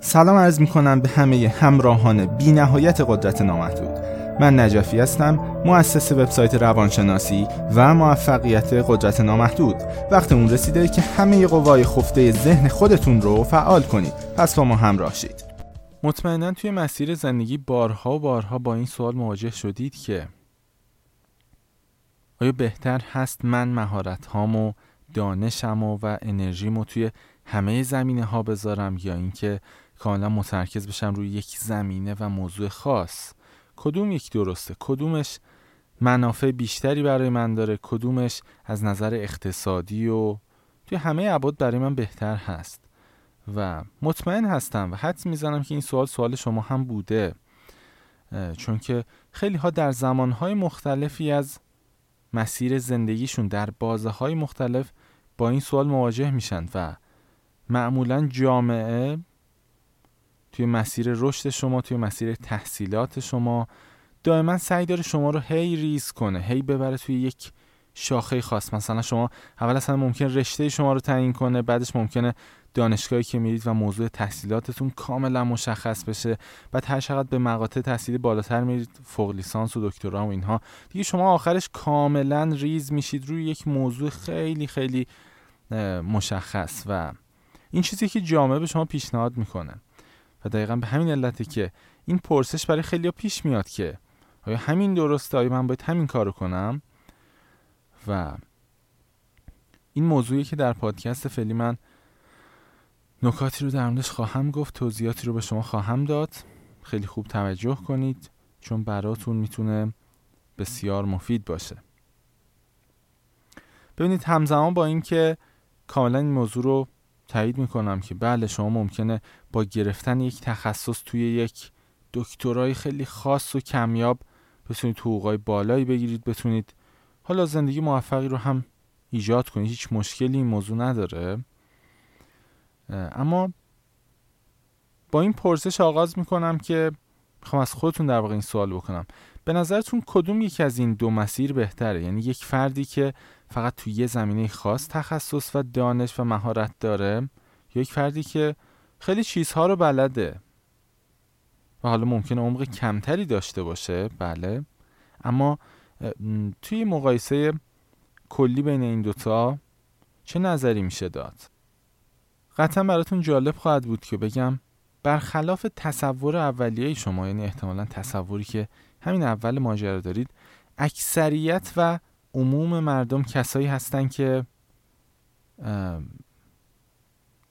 سلام عرض می کنم به همه همراهان بی نهایت قدرت نامحدود. من نجفی هستم مؤسس وبسایت روانشناسی و موفقیت قدرت نامحدود. وقت اون رسیده که همه قوای خفته ذهن خودتون رو فعال کنید. پس با ما همراه شید. مطمئنا توی مسیر زندگی بارها و بارها با این سوال مواجه شدید که آیا بهتر هست من مهارت هامو دانشم و, و انرژیمو توی همه زمینه ها بذارم یا اینکه کاملا مترکز بشم روی یک زمینه و موضوع خاص. کدوم یک درسته؟ کدومش منافع بیشتری برای من داره؟ کدومش از نظر اقتصادی و توی همه عباد برای من بهتر هست؟ و مطمئن هستم و حدس می‌زنم که این سوال سوال شما هم بوده. چون که خیلی ها در زمانهای مختلفی از مسیر زندگیشون در بازه های مختلف با این سوال مواجه میشن و معمولا جامعه توی مسیر رشد شما توی مسیر تحصیلات شما. دائما سعی داره شما رو هی ریز کنه هی ببره توی یک شاخه خاص. مثلا شما اول اصلا ممکن رشته شما رو تعیین کنه بعدش ممکنه دانشگاهی که میرید و موضوع تحصیلاتتون کاملا مشخص بشه. بعد هر چقدر به مقاطع تحصیلی بالاتر میرید فوق لیسانس و دکترا و اینها. دیگه شما آخرش کاملا ریز میشید روی یک موضوع خیلی خیلی مشخص. و این چیزی که جامعه به شما پیشنهاد می‌کنه. و دقیقا به همین علته که این پرسش برای خیلی پیش میاد که آیا همین درسته؟ آیا من باید همین کارو کنم؟ و این موضوعی که در پادکست فعلی من نکاتی رو در موردش خواهم گفت توضیحاتی رو به شما خواهم داد. خیلی خوب توجه کنید چون براتون می‌تونه بسیار مفید باشه. ببینید همزمان با اینکه کاملا این موضوع رو تایید می‌کنم که بله شما ممکنه با گرفتن یک تخصص توی یک دکترای خیلی خاص و کمیاب بتونید حقوقای بالایی بگیرید بتونید حالا زندگی موفقی رو هم ایجاد کنید هیچ مشکلی این موضوع نداره. اما با این پرسش آغاز می‌کنم که می‌خوام از خودتون در واقع این سوال بکنم. به نظرتون کدوم یکی از این دو مسیر بهتره؟ یعنی یک فردی که فقط توی یه زمینه خاص تخصص و دانش و مهارت داره. یا یک فردی که خیلی چیزها رو بلده. و حالا ممکنه عمق کمتری داشته باشه بله. اما توی مقایسه کلی بین این دوتا چه نظری میشه داد؟ قطعا براتون جالب خواهد بود که بگم برخلاف تصور اولیه شما یعنی احتمالا تصوری که همین اول ماجرا دارید اکثریت و عموم مردم کسایی هستن که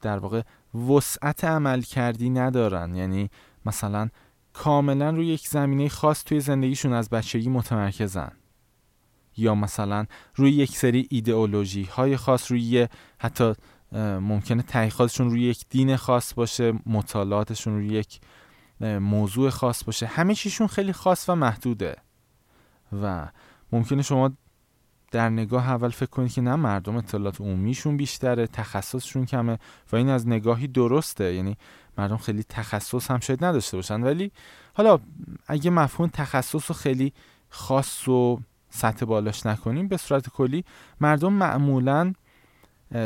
در واقع وسعت عمل کردی ندارن. یعنی مثلا کاملا روی یک زمینه خاص توی زندگیشون از بچگی متمرکزن. یا مثلا روی یک سری ایدئولوژی های خاص روی حتی ممکنه تحقیقاتشون روی یک دین خاص باشه مطالعاتشون روی یک موضوع خاص باشه. همه چیشون خیلی خاص و محدوده. و ممکنه شما در نگاه اول فکر کنید که نه مردم اطلاعات عمومیشون بیشتره تخصصشون کمه و این از نگاهی درسته. یعنی مردم خیلی تخصص هم شاید نداشته باشن. ولی حالا اگه مفهوم تخصص رو خیلی خاص و سطح بالاش نکنیم به صورت کلی مردم معمولا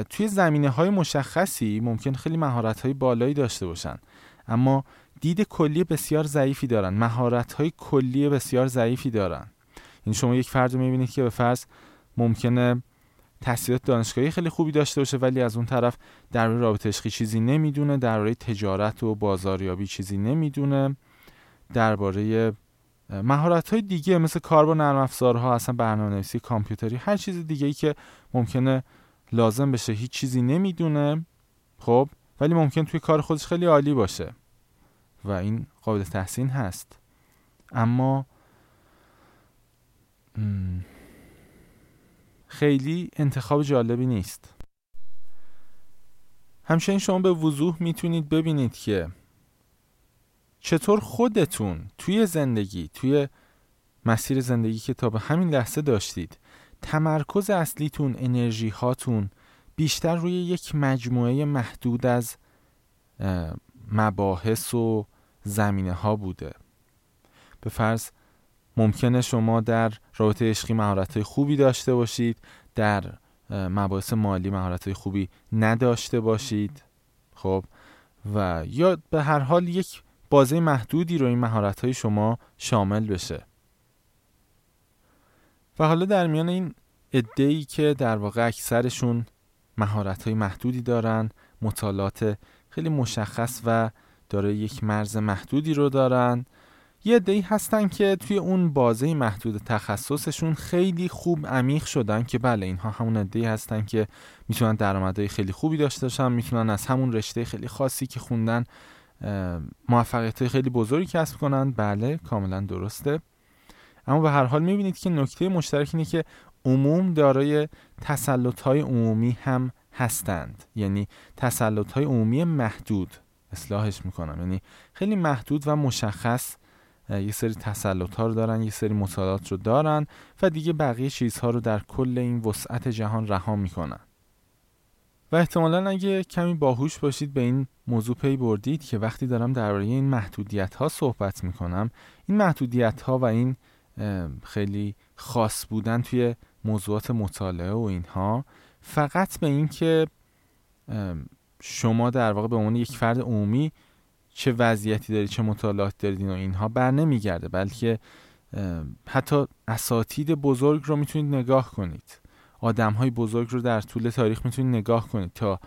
توی زمینه های مشخصی ممکن خیلی مهارت های بالایی داشته باشن. اما دید کلی بسیار ضعیفی دارن. مهارت های کلی بسیار ضعیفی دارن. این یعنی شما یک فرد رو می‌بینید که به فرض ممکنه تحصیلات دانشگاهی خیلی خوبی داشته باشه ولی از اون طرف در رابطه عشقی چیزی نمی‌دونه درباره تجارت و بازاریابی چیزی نمی‌دونه درباره مهارت های دیگه مثل کار با نرم افزارها اصلا برنامه‌نویسی کامپیوتری هر چیز دیگه ای که ممکنه لازم بشه هیچ چیزی نمی‌دونه خب؟ ولی ممکن توی کار خودش خیلی عالی باشه و این قابل تحسین هست. اما خیلی انتخاب جالبی نیست. همچنین شما به وضوح می‌تونید ببینید که چطور خودتون توی زندگی توی مسیر زندگی که تا به همین لحظه داشتید تمرکز اصلیتون انرژی هاتون بیشتر روی یک مجموعه محدود از مباحث و زمینه ها بوده. به فرض ممکنه شما در رابطه عشقی مهارت خوبی داشته باشید در مباحث مالی مهارت خوبی نداشته باشید خب؟ و یا به هر حال یک بازه محدودی رو این مهارت های شما شامل بشه. و حالا در میان این ای که در واقع اکثرشون مهارت های محدودی دارن مطالعات خیلی مشخص و داره یک مرز محدودی رو دارن یه دی هستن که توی اون بازه محدود تخصصشون خیلی خوب عمیق شدن که بله اینها همون عده‌ای هستن که می‌تونن درآمدهای خیلی خوبی داشته باشن می‌تونن از همون رشته خیلی خاصی که خوندن موفقیت خیلی بزرگی کسب کنن. بله کاملا درسته. اما به هر حال می‌بینید که نکته مشترک اینه که عموم دارای تسلط های عمومی هم هستند. یعنی تسلط های عمومی محدود اصلاحش می‌کنم. یعنی خیلی محدود و مشخص یه سری تسلط ها رو دارن یه سری مطالعات رو دارن و دیگه بقیه چیزها رو در کل این وسعت جهان رها می‌کنن. و احتمالا اگه کمی باهوش باشید به این موضوع پی بردید که وقتی دارم درباره این محدودیت ها صحبت می‌کنم این محدودیت ها و این خیلی خاص بودن توی موضوعات مطالعه و اینها فقط به این که شما در واقع به عنوان یک فرد عمومی چه وضعیتی دارید چه مطالعاتی دارید و اینها بر نمیگرده بلکه حتی اساتید بزرگ رو می‌تونید نگاه کنید. آدم های بزرگ رو در طول تاریخ می‌تونید نگاه کنید تا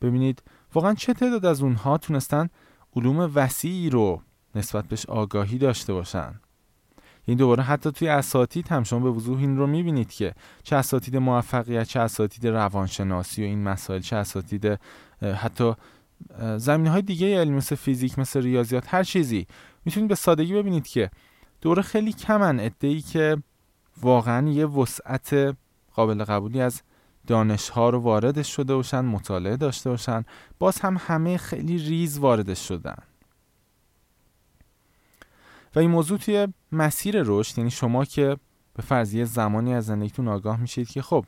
ببینید واقعا چه تعداد از اونها تونستن علوم وسیعی رو نسبت بهش آگاهی داشته باشن. این دوباره حتی توی اساتید هم شما به وضوح این رو می‌بینید که چه اساتید موفقیت چه اساتید روانشناسی و این مسائل چه اساتید حتی زمینه های دیگه علم مثل فیزیک مثل ریاضیات هر چیزی. می‌تونید به سادگی ببینید که دوره خیلی کمن. ادهی که واقعا یه وسعت قابل قبولی از دانش ها رو وارد شده باشن مطالعه داشته باشن. باز هم همه خیلی ریز وارد شدن. و این موضوع توی مسیر رشد یعنی شما که به فرضیه زمانی از زندگیتون آگاه میشید که خب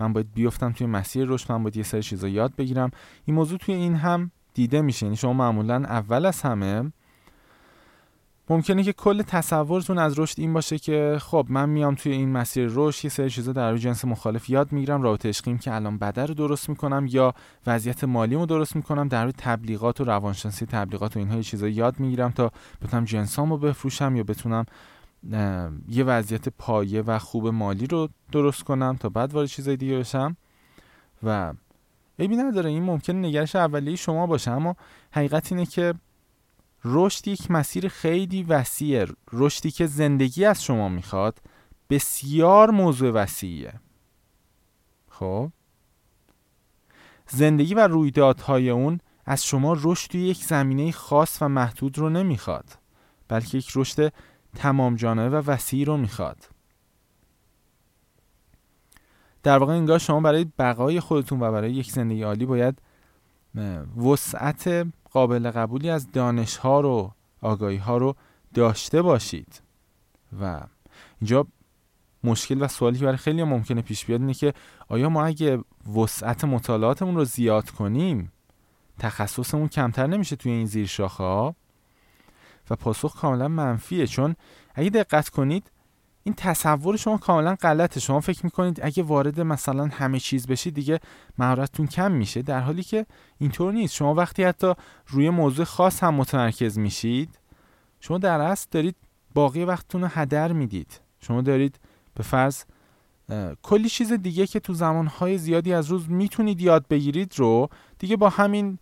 من باید بیفتم توی مسیر رشد من باید یه سری چیزا یاد بگیرم. این موضوع توی این هم دیده میشه. یعنی شما معمولا اول از همه ممکنه که کل تصورتون از رشد این باشه که خب من میام توی این مسیر رشد یه سری چیزا در جنس مخالف یاد می‌گیرم رابطه عشقیم که الان بده رو درست می‌کنم یا وضعیت مالیمو درست می‌کنم در روی تبلیغات و روانشناسی تبلیغات و اینها چیزا یاد می‌گیرم تا بتونم جنسامو بفروشم یا بتونم یه وضعیت پایه و خوب مالی رو درست کنم تا بعد وارد چیزای دیگه بشم. و عیبی نداره این ممکن نگرش اولیه شما باشه اما حقیقت اینه که رشد یک مسیر خیلی وسیعه. رشدی که زندگی از شما می‌خواد بسیار موضوع وسیعیه خب؟ زندگی و رویدادهای اون از شما رشد یک زمینه خاص و محدود رو نمی‌خواد بلکه یک رشد تمام جانبه و وسیع رو می‌خواد. در واقع انگار شما برای بقای خودتون و برای یک زندگی عالی باید وسعت قابل قبولی از دانش ها رو آگاهی ها رو داشته باشید. و اینجا مشکل و سوالی که برای خیلی ممکنه پیش بیاد اینه که آیا ما اگه وسعت مطالعاتمون رو زیاد کنیم تخصصمون کمتر نمیشه توی این زیر شاخه ها و پاسخ کاملا منفیه. چون اگه دقت کنید این تصور شما کاملا غلطه. شما فکر می‌کنید اگه وارد مثلا همه چیز بشید دیگه مهارتتون کم میشه. در حالی که اینطور نیست. شما وقتی حتی روی موضوع خاص هم متمرکز میشید شما در اصل دارید باقی وقتتون رو هدر می‌دید. شما دارید به فرض کلی چیز دیگه که تو زمانهای زیادی از روز می‌تونید یاد بگیرید رو دیگه با همین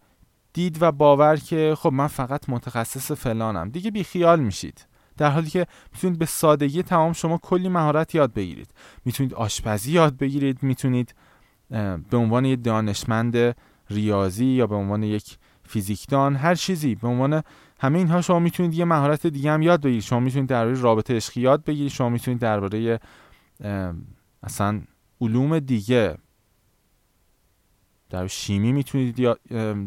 دید و باور که خب من فقط متخصص فلانم. دیگه بیخیال میشید. در حالی که می‌تونید به سادگی تمام شما کلی مهارت یاد بگیرید. می‌تونید آشپزی یاد بگیرید. می‌تونید به عنوان یک دانشمند ریاضی یا به عنوان یک فیزیکدان هر چیزی به عنوان همه اینها شما می‌تونید یه مهارت دیگه هم یاد بگیرید. شما می‌تونید درباره رابطه عشقی یاد بگیرید. شما می‌تونید درباره اصلا علوم دیگه در شیمی می‌تونید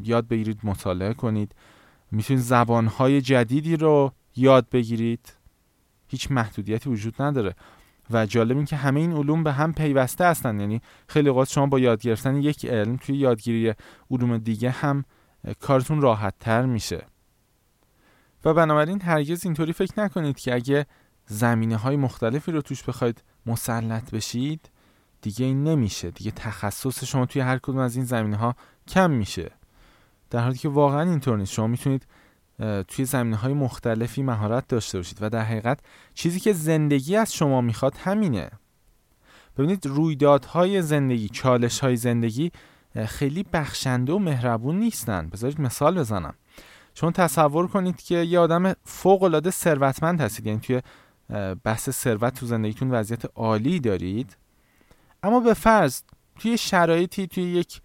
یاد بگیرید مطالعه کنید. می‌تونید زبانهای جدیدی رو یاد بگیرید. هیچ محدودیتی وجود نداره. و جالب این که همه این علوم به هم پیوسته هستن. یعنی خیلی اوقات شما با یاد گرفتن یک علم توی یادگیری علوم دیگه هم کارتون راحت تر میشه. و بنابراین هرگز اینطوری فکر نکنید که اگه زمینه های مختلفی رو توش بخواید مسلط بشید دیگه این نمیشه. دیگه تخصص شما توی هر کدوم از این زمینه ها کم میشه. در حالی که واقعا اینطور نیست. شما می‌تونید توی زمینه های مختلفی مهارت داشته باشید و در حقیقت چیزی که زندگی از شما می‌خواد همینه. ببینید رویدادهای زندگی چالش های زندگی خیلی بخشنده و مهربون نیستن. بذارید مثال بزنم. شما تصور کنید که یه آدم فوق العاده ثروتمند هستید. یعنی توی بحث ثروت تو زندگیتون وضعیت عالی دارید. اما به فرض توی شرایطی توی یک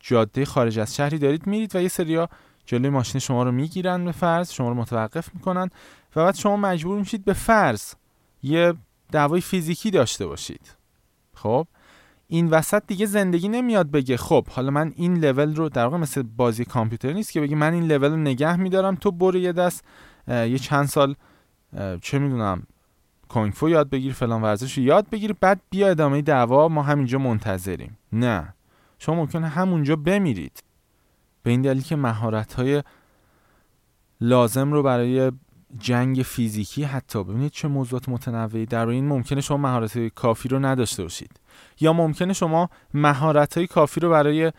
جاده خارج از شهری دارید میرید و یه سریا جلوی ماشین شما رو می‌گیرن به فرض شما رو متوقف می‌کنن و بعد شما مجبور میشید به فرض یه دعوای فیزیکی داشته باشید. خب؟ این وسط دیگه زندگی نمیاد بگه خب حالا من این لول رو در واقع مثل بازی کامپیوتر نیست که بگه من این لول رو نگه میدارم تو برو یه دست یه چند سال چه می‌دونم کوینگ یاد بگیر فلان ورزش یاد بگیر بعد بیا ادامه دعوا ما همینجا منتظریم. نه. شما ممکنه همونجا بمیرید. به این دلیل که مهارت های لازم رو برای جنگ فیزیکی حتی ببینید چه موضوعات متنوعی. در این ممکنه شما مهارت کافی رو نداشته باشید. یا ممکنه شما مهارت های کافی رو برای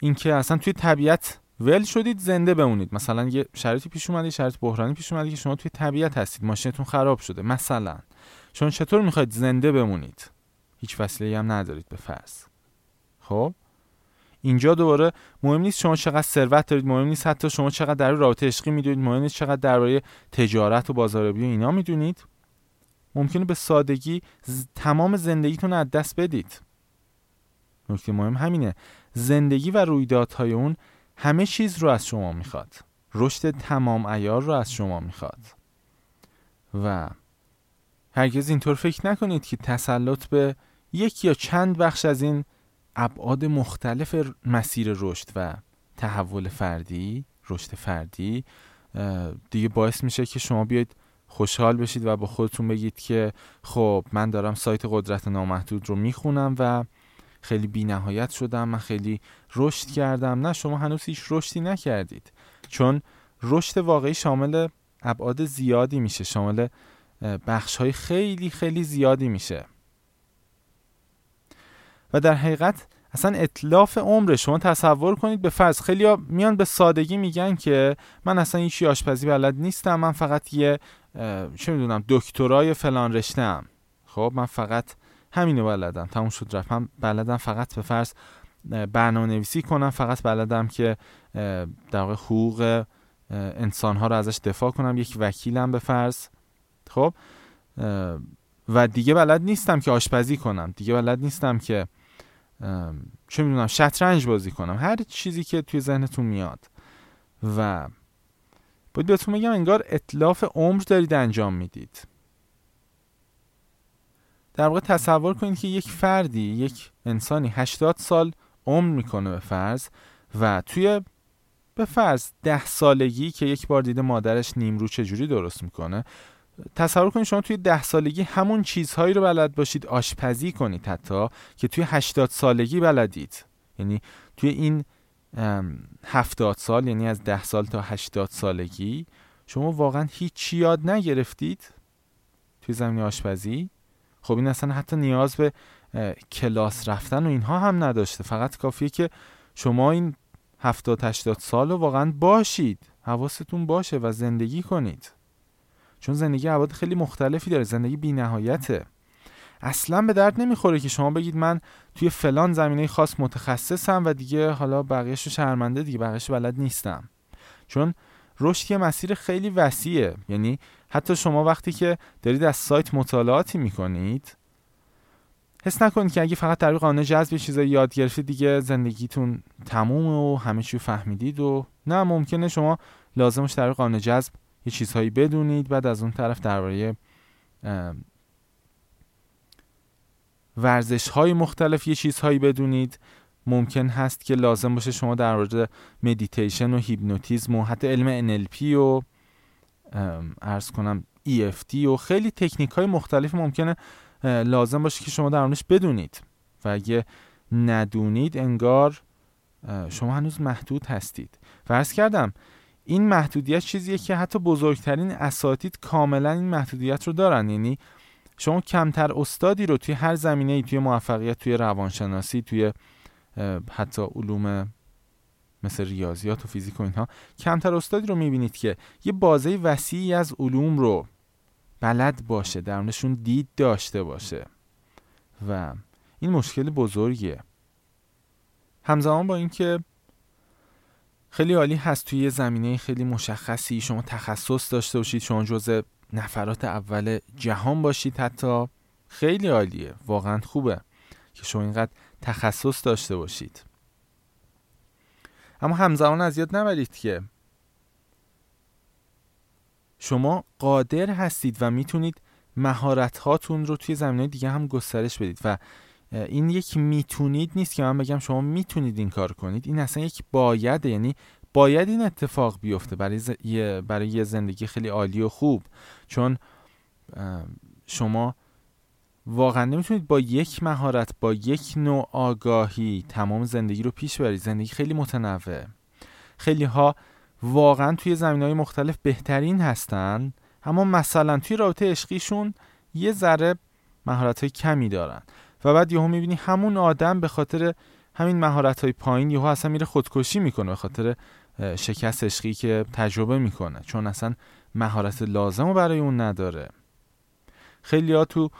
اینکه اصلا توی طبیعت ول شدید زنده بمونید. مثلا یه شرایطی پیش اومده شرایط بحرانی پیش اومده که شما توی طبیعت هستید ماشینتون خراب شده. مثلا شما چطور می‌خواید زنده بمونید؟ هیچ وسیله هم ندارید به فرض. خب؟ اینجا دوباره مهم نیست شما چقدر ثروت دارید مهم نیست حتی شما چقدر در رابطه عشقی می‌دونید مهم نیست چقدر درباره تجارت و بازاریابی و اینا می‌دونید. ممکنه به سادگی تمام زندگیتون از دست بدید. نکته مهم همینه. زندگی و رویدادهای اون همه چیز رو از شما می‌خواد. رشد تمام ایار رو از شما می‌خواد. و هرگز اینطور فکر نکنید که تسلط به یک یا چند بخش از این ابعاد مختلف مسیر رشد و تحول فردی رشد فردی دیگه باعث میشه که شما بیاید خوشحال بشید و با خودتون بگید که خب من دارم سایت قدرت نامحدود رو می‌خونم و خیلی بی نهایت شدم من خیلی رشد کردم. نه شما هنوز هیچ رشدی نکردید. چون رشد واقعی شامل ابعاد زیادی میشه شامل بخش های خیلی خیلی زیادی میشه. و در حقیقت اصلا اطلاف عمر شما تصور کنید به فرض خیلی میان به سادگی میگن که من اصلا هیچ آشپزی بلد نیستم من فقط یه چه می‌دونم دکترای فلان رشتم خب من فقط همینو بلدم. تموم شد رفت. بلدم فقط به فرض برنامه نویسی کنم. فقط بلدم که در واقع حقوق انسان ها رو ازش دفاع کنم. یک وکیلم به فرض. خب؟ و دیگه بلد نیستم که آشپزی کنم. دیگه بلد نیستم که چه می‌دونم شطرنج بازی کنم. هر چیزی که توی ذهنتون میاد. و باید بهتون بگم انگار اطلاف عمر دارید انجام می‌دید. در واقع تصور کنید که یک فردی یک انسانی 80 سال عمر می‌کنه به فرض و توی به فرض ده سالگی که یک بار دیده مادرش نیمرو چجوری درست می‌کنه تصور کنید شما توی ده سالگی همون چیزهایی رو بلد باشید آشپزی کنید حتی که توی هشتاد سالگی بلدید. یعنی توی این هفتاد سال یعنی از ده سال تا هشتاد سالگی شما واقعا هیچی یاد نگرفتید توی زمین آشپزی. خب این اصلا حتی نیاز به کلاس رفتن و اینها هم نداشته. فقط کافیه که شما این هفتاد هشتاد سال رو واقعا باشید. حواستون باشه و زندگی کنید. چون زندگی عواد خیلی مختلفی داره. زندگی بی نهایته اصلا به درد نمی‌خوره که شما بگید من توی فلان زمینه خاص متخصصم و دیگه حالا بقیهش رو شرمنده دیگه بقیهش بلد نیستم. چون رشد یه مسیر خیلی وسیعه. یعنی حتی شما وقتی که دارید از سایت مطالعاتی می‌کنید حس نکنید که اگه فقط در قانون جذب چیزایی یاد گرفتید دیگه زندگیتون تمومه و همه چی فهمیدید و نه ممکنه شما لازمش در قانون جذب یه چیزهایی بدونید بعد از اون طرف درباره ورزش های مختلف یه چیزهایی بدونید. ممکن هست که لازم باشه شما در مورد مدیتیشن و هیپنوتیزم و حتی علم NLP و عرض کنم EFT و خیلی تکنیک های مختلف ممکنه لازم باشه که شما در بدونید. و اگه ندونید انگار شما هنوز محدود هستید. فرض کردم این محدودیت چیزیه که حتی بزرگترین اساتید کاملا این محدودیت رو دارن. یعنی شما کمتر استادی رو توی هر زمینه ای توی موفقیت توی روانشناسی توی حتی علوم مثل ریاضیات و فیزیک و اینها. کمتر استادی رو می‌بینید که یه بازه وسیعی از علوم رو بلد باشه درونشون دید داشته باشه. و این مشکل بزرگیه. همزمان با اینکه خیلی عالی هست توی زمینه خیلی مشخصی شما تخصص داشته باشید شما جزء نفرات اول جهان باشید حتی خیلی عالیه واقعا خوبه که شما اینقدر تخصص داشته باشید. اما همزمان از یاد نبرید که. شما قادر هستید و می‌تونید مهارت هاتون رو توی زمینه دیگه هم گسترش بدید و این یک می‌تونید نیست که من بگم شما می‌تونید این کار کنید. این اصلا یک باید یعنی باید این اتفاق بیفته برای, ز... برای زندگی خیلی عالی و خوب. چون شما واقعا نمی‌تونید با یک مهارت با یک نوع آگاهی تمام زندگی رو پیش برید. زندگی خیلی متنوع. خیلی ها واقعا توی زمین های مختلف بهترین هستن اما مثلا توی رابطه عشقیشون یه ذره مهارت های کمی دارن. و بعد یهو می‌بینی همون آدم به خاطر همین مهارت های پایین یهو اصلا میره خودکشی می‌کنه به خاطر شکست عشقی که تجربه می‌کنه. چون اصلا مهارت لازم رو برای اون نداره. خیلی ها تو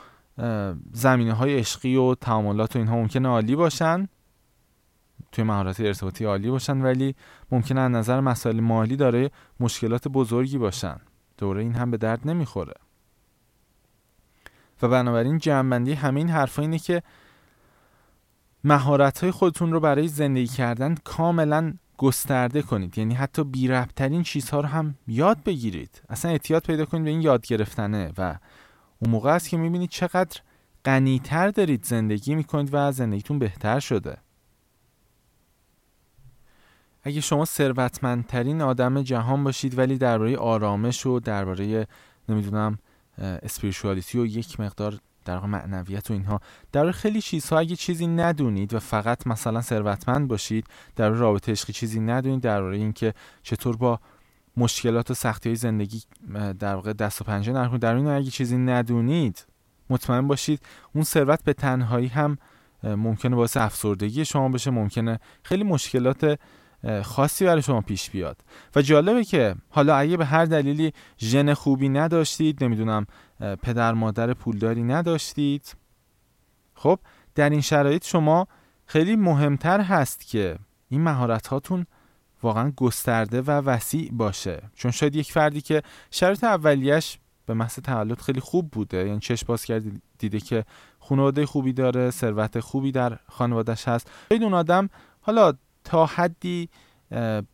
زمینه های عشقی و تعاملات و اینها ممکنه عالی باشن. توی مهارت ارتباطی عالی باشن ولی ممکنه از نظر مسائل مالی داره مشکلات بزرگی باشن. دوره این هم به درد نمی‌خوره. و بنابراین جمعبندی همه این حرفا اینه که مهارت های خودتون رو برای زندگی کردن کاملا گسترده کنید. یعنی حتی بی چیزها رو هم یاد بگیرید. اصلا اعتیاد پیدا کنید به این یاد گرفتنه و اون موقع است که می‌بینید چقدر غنیتر دارید زندگی می‌کنید و زندگیتون بهتر شده. اگه شما ثروتمندترین آدم جهان باشید ولی درباره آرامش و درباره نمی‌دونم اسپریشوالیتی و یک مقدار در معنویت و اینها در خیلی چیزها اگه چیزی ندونید و فقط مثلا ثروتمند باشید در رابطه عشقی چیزی ندونید درباره اینکه چطور با مشکلات و سختی های زندگی در واقع دست و پنجه نرم. کنید در این اگه چیزی ندونید مطمئن باشید اون ثروت به تنهایی هم ممکنه باعث افسردگی شما بشه ممکنه خیلی مشکلات خاصی برای شما پیش بیاد. و جالبه که حالا اگه به هر دلیلی ژن خوبی نداشتید نمی‌دونم پدر مادر پولداری نداشتید خب در این شرایط شما خیلی مهمتر هست که این مهارت هاتون واقعا گسترده و وسیع باشه. چون شاید یک فردی که شرایط اولیش به محض تولد خیلی خوب بوده یعنی چشم باز کرد دیده که خانواده خوبی داره ثروت خوبی در خانوادهش هست. شاید اون آدم حالا تا حدی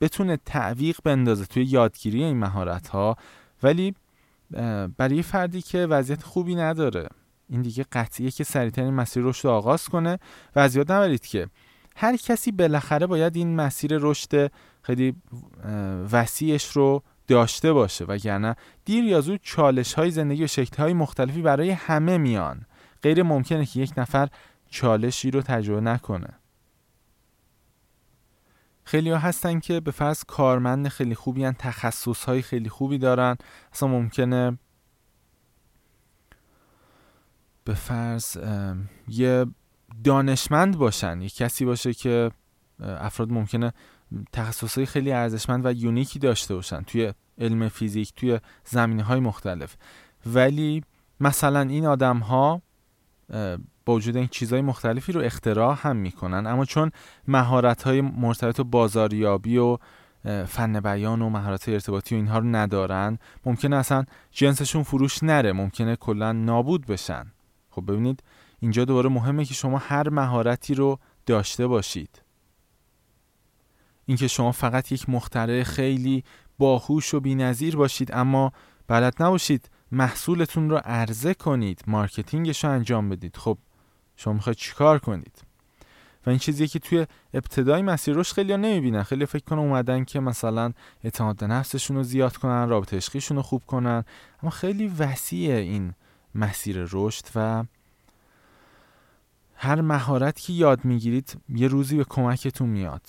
بتونه تعویق بندازه توی یادگیری این مهارت ها ولی برای فردی که وضعیت خوبی نداره این دیگه قطعیه که سریعترین مسیر رشد آغاز کنه و از یاد نبرید که هر کسی بالاخره باید این مسیر رشد خیلی وسیعش رو داشته باشه وگرنه دیر یا زود چالش های زندگی و شکل های مختلفی برای همه میان. غیر ممکنه که یک نفر چالشی رو تجربه نکنه. خیلی ها هستن که به فرض کارمند خیلی خوبی هن تخصص های خیلی خوبی دارن. اصلا ممکنه به فرض یه دانشمند باشن. یه کسی باشه که افراد ممکنه تخصص های خیلی ارزشمند و یونیکی داشته باشن توی علم فیزیک توی زمینه های مختلف. ولی مثلا این آدم ها با وجود این چیزهای مختلفی رو اختراع هم می‌کنن. اما چون مهارت های مرتبط و بازاریابی و فن بیان و مهارت ارتباطی و اینها رو ندارن ممکنه اصلا جنسشون فروش نره. ممکنه کلا نابود بشن. خب ببینید اینجا دوباره مهمه که شما هر مهارتی رو داشته باشید. اینکه شما فقط یک مخترع خیلی باهوش و بینظیر باشید اما بلد نباشید محصولتون رو عرضه کنید مارکتینگش رو انجام بدید. خب شما می‌خواید چیکار کنید؟ و این چیزیه که توی ابتدای مسیر رشد خیلی نمی‌بینن. خیلی فکر کنن اومدن که مثلا اعتماد نفسشون رو زیاد کنن رابطه عشقیشون رو خوب کنن. اما خیلی وسیع این مسیر رشد و هر مهارت که یاد می‌گیرید یه روزی به کمکتون میاد.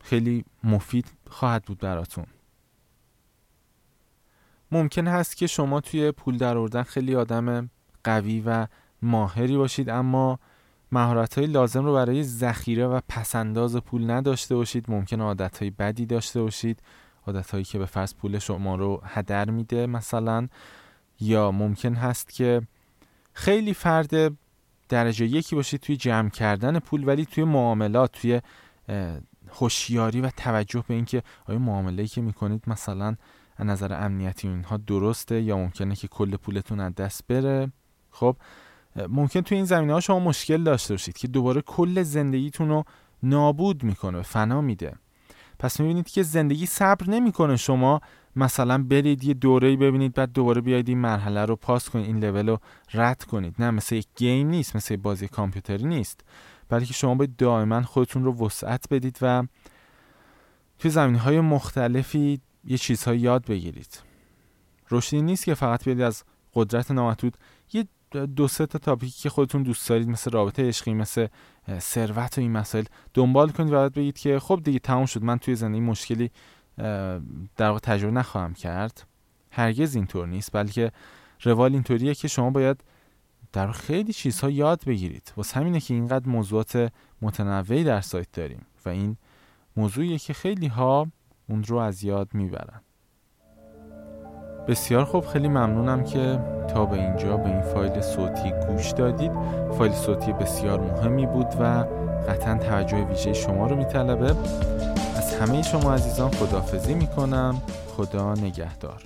خیلی مفید خواهد بود براتون. ممکن هست که شما توی پول درآوردن خیلی آدم قوی و ماهری باشید اما مهارت های لازم رو برای ذخیره و پسنداز پول نداشته باشید. ممکن عادت های بدی داشته باشید. عادت هایی که به فرض پول شما رو هدر میده مثلا. یا ممکن هست که خیلی فرد درجه یکی باشید توی جمع کردن پول ولی توی معاملات توی هوشیاری و توجه به اینکه آیا معامله که می‌کنید مثلا از نظر امنیتی اینها درسته یا ممکنه که کل پولتون از دست بره؟ خب ممکن توی این زمینه ها شما مشکل داشته باشید که دوباره کل زندگیتون رو نابود می‌کنه فنا میده. پس می‌بینید که زندگی صبر نمی‌کنه شما مثلا برید یه دوره ببینید بعد دوباره بیاید این مرحله رو پاس کنید این لول رو رد کنید. نه مثل یک گیم نیست مثل بازی کامپیوتری نیست. بلکه شما باید دائما خودتون رو وسعت بدید و توی زمینه های مختلفی یه چیزهایی یاد بگیرید. رشدی نیست که فقط بیاید از قدرت نامحدود یه دو سه تا تاپیکی که خودتون دوست دارید مثل رابطه عشقی مثل ثروت و این مسائل دنبال کنید و بعد بگید که خب دیگه تموم شد من توی زندگی مشکلی در واقع تجربه نخواهم کرد. هرگز اینطور نیست بلکه روال اینطوریه که شما باید در خیلی چیزها یاد بگیرید. واسه همینه که اینقدر موضوعات متنوعی در سایت داریم و این موضوعیه که خیلی ها اون رو از یاد می‌برن. بسیار خوب خیلی ممنونم که تا به اینجا به این فایل صوتی گوش دادید. فایل صوتی بسیار مهمی بود و قطعا توجه ویژه شما رو میطلبه. از همه شما عزیزان خدافزی می‌کنم. خدا نگهدار.